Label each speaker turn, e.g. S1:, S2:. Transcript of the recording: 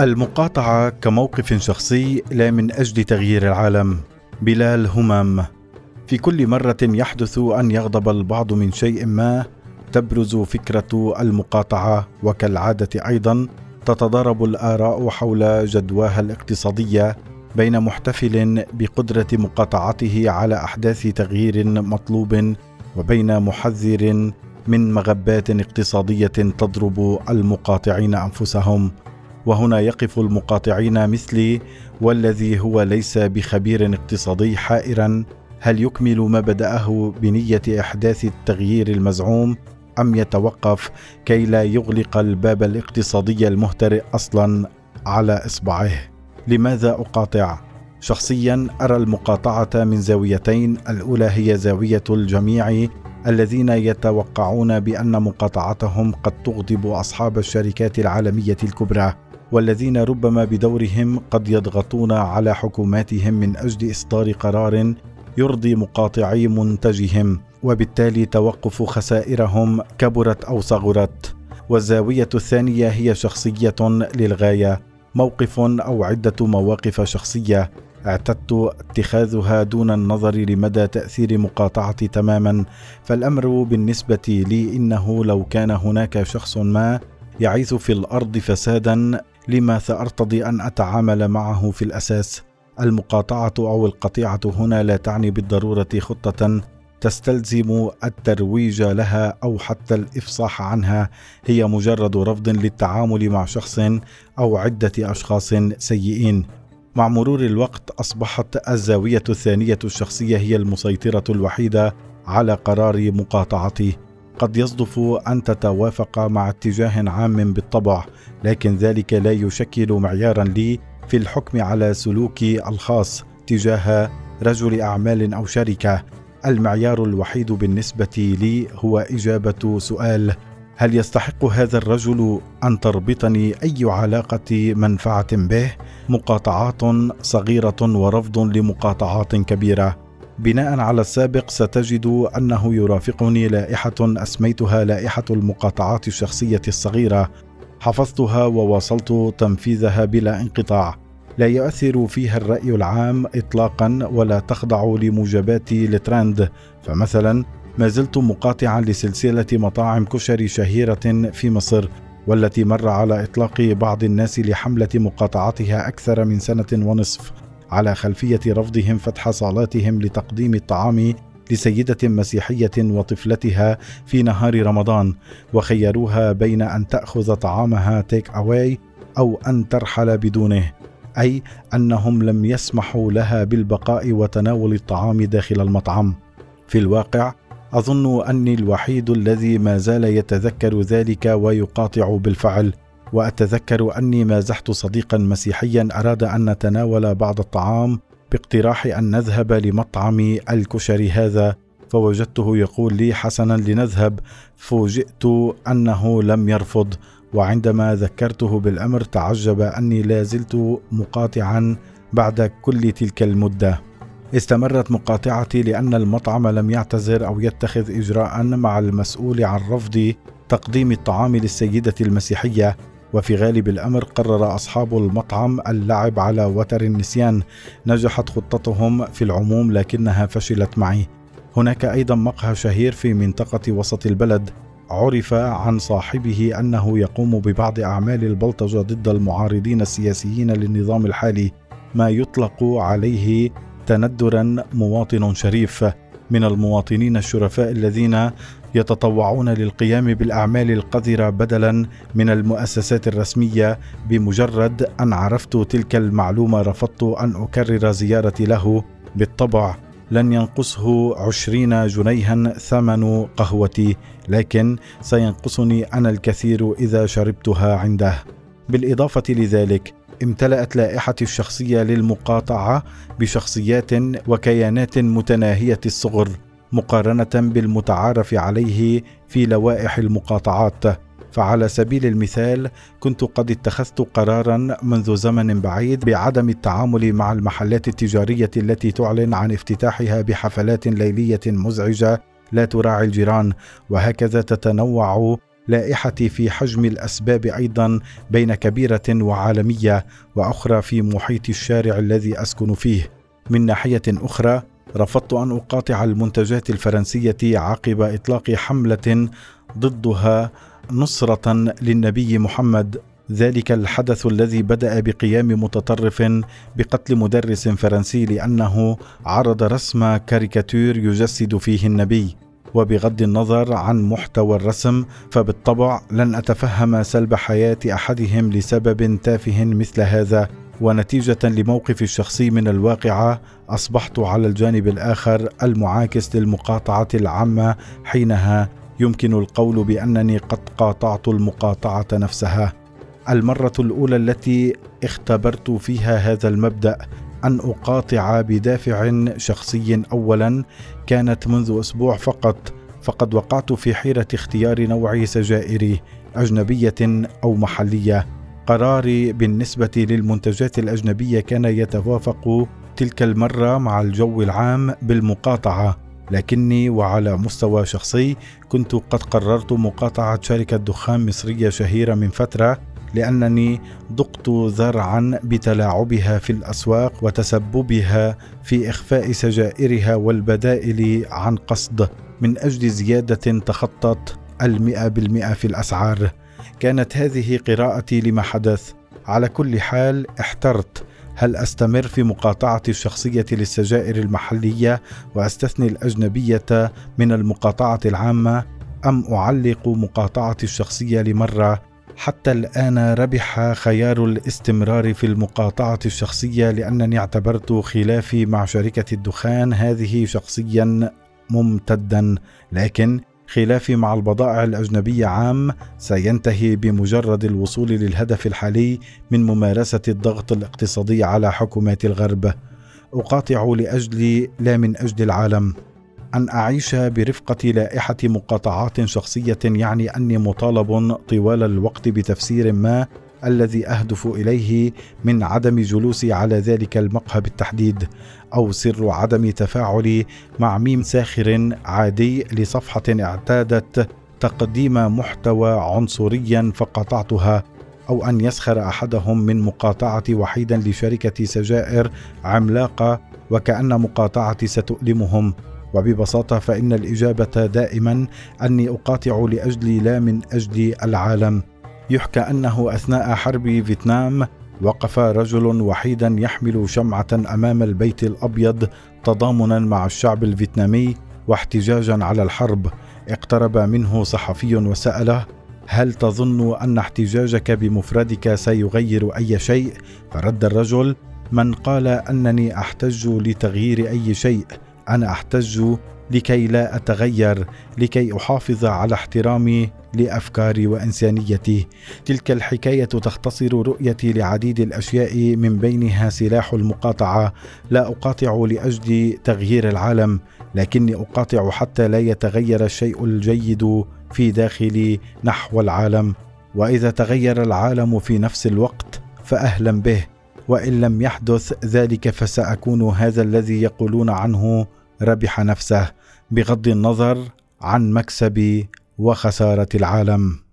S1: المقاطعة كموقف شخصي لا من أجل تغيير العالم بلال همام في كل مرة يحدث أن يغضب البعض من شيء ما تبرز فكرة المقاطعة وكالعادة أيضا تتضارب الآراء حول جدواها الاقتصادية بين محتفل بقدرة مقاطعته على أحداث تغيير مطلوب وبين محذر من مغبات اقتصادية تضرب المقاطعين أنفسهم. وهنا يقف المقاطعين مثلي والذي هو ليس بخبير اقتصادي حائرا. هل يكمل ما بدأه بنية أحداث التغيير المزعوم أم يتوقف كي لا يغلق الباب الاقتصادي المهترئ أصلا على إصبعه؟ لماذا أقاطع؟ شخصيا أرى المقاطعة من زاويتين الأولى هي زاوية الجميع الذين يتوقعون بأن مقاطعتهم قد تغضب أصحاب الشركات العالمية الكبرى. والذين ربما بدورهم قد يضغطون على حكوماتهم من أجل إصدار قرار يرضي مقاطعي منتجهم وبالتالي توقف خسائرهم كبرت أو صغرت. والزاوية الثانية هي شخصية للغاية موقف أو عدة مواقف شخصية اعتدت اتخاذها دون النظر لمدى تأثير مقاطعتي تماما. فالأمر بالنسبة لي إنه لو كان هناك شخص ما يعيث في الأرض فسادا لما سأرتضي أن أتعامل معه في الأساس. المقاطعة أو القطيعة هنا لا تعني بالضرورة خطة تستلزم الترويج لها أو حتى الإفصاح عنها. هي مجرد رفض للتعامل مع شخص أو عدة أشخاص سيئين. مع مرور الوقت أصبحت الزاوية الثانية الشخصية هي المسيطرة الوحيدة على قرار مقاطعتي. قد يصدف أن تتوافق مع اتجاه عام بالطبع لكن ذلك لا يشكل معيارا لي في الحكم على سلوكي الخاص تجاه رجل أعمال أو شركة. المعيار الوحيد بالنسبة لي هو إجابة سؤال هل يستحق هذا الرجل أن تربطني أي علاقة منفعة به؟ مقاطعات صغيرة ورفض لمقاطعات كبيرة. بناء على السابق ستجد أنه يرافقني لائحة أسميتها لائحة المقاطعات الشخصية الصغيرة. حفظتها وواصلت تنفيذها بلا انقطاع. لا يؤثر فيها الرأي العام اطلاقا ولا تخضع لموجبات الترند فمثلا ما زلت مقاطعا لسلسلة مطاعم كشري شهيرة في مصر والتي مر على إطلاق بعض الناس لحملة مقاطعتها أكثر من سنة ونصف. على خلفية رفضهم فتح صالاتهم لتقديم الطعام لسيدة مسيحية وطفلتها في نهار رمضان وخيروها بين أن تأخذ طعامها تيك اواي أو أن ترحل بدونه أي أنهم لم يسمحوا لها بالبقاء وتناول الطعام داخل المطعم. في الواقع أظن أني الوحيد الذي ما زال يتذكر ذلك ويقاطع بالفعل. وأتذكر أني مازحت صديقا مسيحيا أراد أن نتناول بعض الطعام باقتراح أن نذهب لمطعم الكشري هذا فوجدته يقول لي حسنا لنذهب فوجئت أنه لم يرفض وعندما ذكرته بالأمر تعجب أني لا زلت مقاطعا بعد كل تلك المدة. استمرت مقاطعتي لأن المطعم لم يعتذر أو يتخذ اجراء مع المسؤول عن رفض تقديم الطعام للسيدة المسيحية. وفي غالب الأمر قرر أصحاب المطعم اللعب على وتر النسيان. نجحت خطتهم في العموم لكنها فشلت معي. هناك أيضا مقهى شهير في منطقة وسط البلد. عرف عن صاحبه أنه يقوم ببعض أعمال البلطجة ضد المعارضين السياسيين للنظام الحالي ما يطلق عليه تندرا مواطن شريف. من المواطنين الشرفاء الذين يتطوعون للقيام بالأعمال القذرة بدلا من المؤسسات الرسمية. بمجرد أن عرفت تلك المعلومة رفضت أن أكرر زيارتي له. بالطبع لن ينقصه عشرين جنيها ثمن قهوتي لكن سينقصني أنا الكثير إذا شربتها عنده. بالإضافة لذلك امتلأت لائحتي الشخصية للمقاطعة بشخصيات وكيانات متناهية الصغر مقارنة بالمتعارف عليه في لوائح المقاطعات. فعلى سبيل المثال كنت قد اتخذت قرارا منذ زمن بعيد بعدم التعامل مع المحلات التجارية التي تعلن عن افتتاحها بحفلات ليلية مزعجة لا تراعي الجيران وهكذا تتنوع لائحتي في حجم الأسباب أيضا بين كبيرة وعالمية وأخرى في محيط الشارع الذي أسكن فيه. من ناحية أخرى رفضت أن أقاطع المنتجات الفرنسية عقب إطلاق حملة ضدها نصرة للنبي محمد. ذلك الحدث الذي بدأ بقيام متطرف بقتل مدرس فرنسي لأنه عرض رسم كاريكاتير يجسد فيه النبي. وبغض النظر عن محتوى الرسم فبالطبع لن أتفهم سلب حياة أحدهم لسبب تافه مثل هذا. ونتيجة لموقفي الشخصي من الواقعة أصبحت على الجانب الآخر المعاكس للمقاطعة العامة حينها. يمكن القول بأنني قد قاطعت المقاطعة نفسها. المرة الأولى التي اختبرت فيها هذا المبدأ أن أقاطع بدافع شخصي اولا كانت منذ أسبوع فقط فقد وقعت في حيرة اختيار نوع سجائري أجنبية أو محلية. قراري بالنسبة للمنتجات الأجنبية كان يتوافق تلك المرة مع الجو العام بالمقاطعة لكني وعلى مستوى شخصي كنت قد قررت مقاطعة شركة دخان مصرية شهيرة من فترة لأنني ضقت ذرعا بتلاعبها في الأسواق وتسببها في إخفاء سجائرها والبدائل عن قصد من أجل زيادة تخطت المئة بالمئة في الأسعار. كانت هذه قراءتي لما حدث. على كل حال احترت. هل أستمر في مقاطعتي الشخصية للسجائر المحلية وأستثني الأجنبية من المقاطعة العامة أم أعلق مقاطعتي الشخصية لمرة حتى الآن ربح خيار الاستمرار في المقاطعة الشخصية لأنني اعتبرت خلافي مع شركة الدخان هذه شخصيا ممتدا. لكن خلافي مع البضائع الأجنبية عام سينتهي بمجرد الوصول للهدف الحالي من ممارسة الضغط الاقتصادي على حكومات الغرب. أقاطع لاجل لا من أجل العالم. أن أعيش برفقة لائحة مقاطعات شخصية يعني أني مطالب طوال الوقت بتفسير ما الذي أهدف إليه من عدم جلوسي على ذلك المقهى بالتحديد أو سر عدم تفاعلي مع ميم ساخر عادي لصفحة اعتادت تقديم محتوى عنصريا فقاطعتها أو أن يسخر أحدهم من مقاطعتي وحيدا لشركة سجائر عملاقة وكأن مقاطعتي ستؤلمهم. وببساطة فإن الإجابة دائما أني أقاطع لاجلي لا من أجل العالم. يحكى أنه أثناء حرب فيتنام وقف رجل وحيدا يحمل شمعة أمام البيت الأبيض تضامنا مع الشعب الفيتنامي واحتجاجا على الحرب. اقترب منه صحفي وسأله هل تظن أن احتجاجك بمفردك سيغير أي شيء؟ فرد الرجل من قال أنني أحتج لتغيير أي شيء. أنا أحتج لكي لا أتغير لكي أحافظ على احترامي لأفكاري وإنسانيتي. تلك الحكاية تختصر رؤيتي لعديد الأشياء من بينها سلاح المقاطعة. لا أقاطع لأجل تغيير العالم لكني أقاطع حتى لا يتغير الشيء الجيد في داخلي نحو العالم. وإذا تغير العالم في نفس الوقت فأهلا به. وإن لم يحدث ذلك فسأكون هذا الذي يقولون عنه ربح نفسه بغض النظر عن مكسب وخسارة العالم.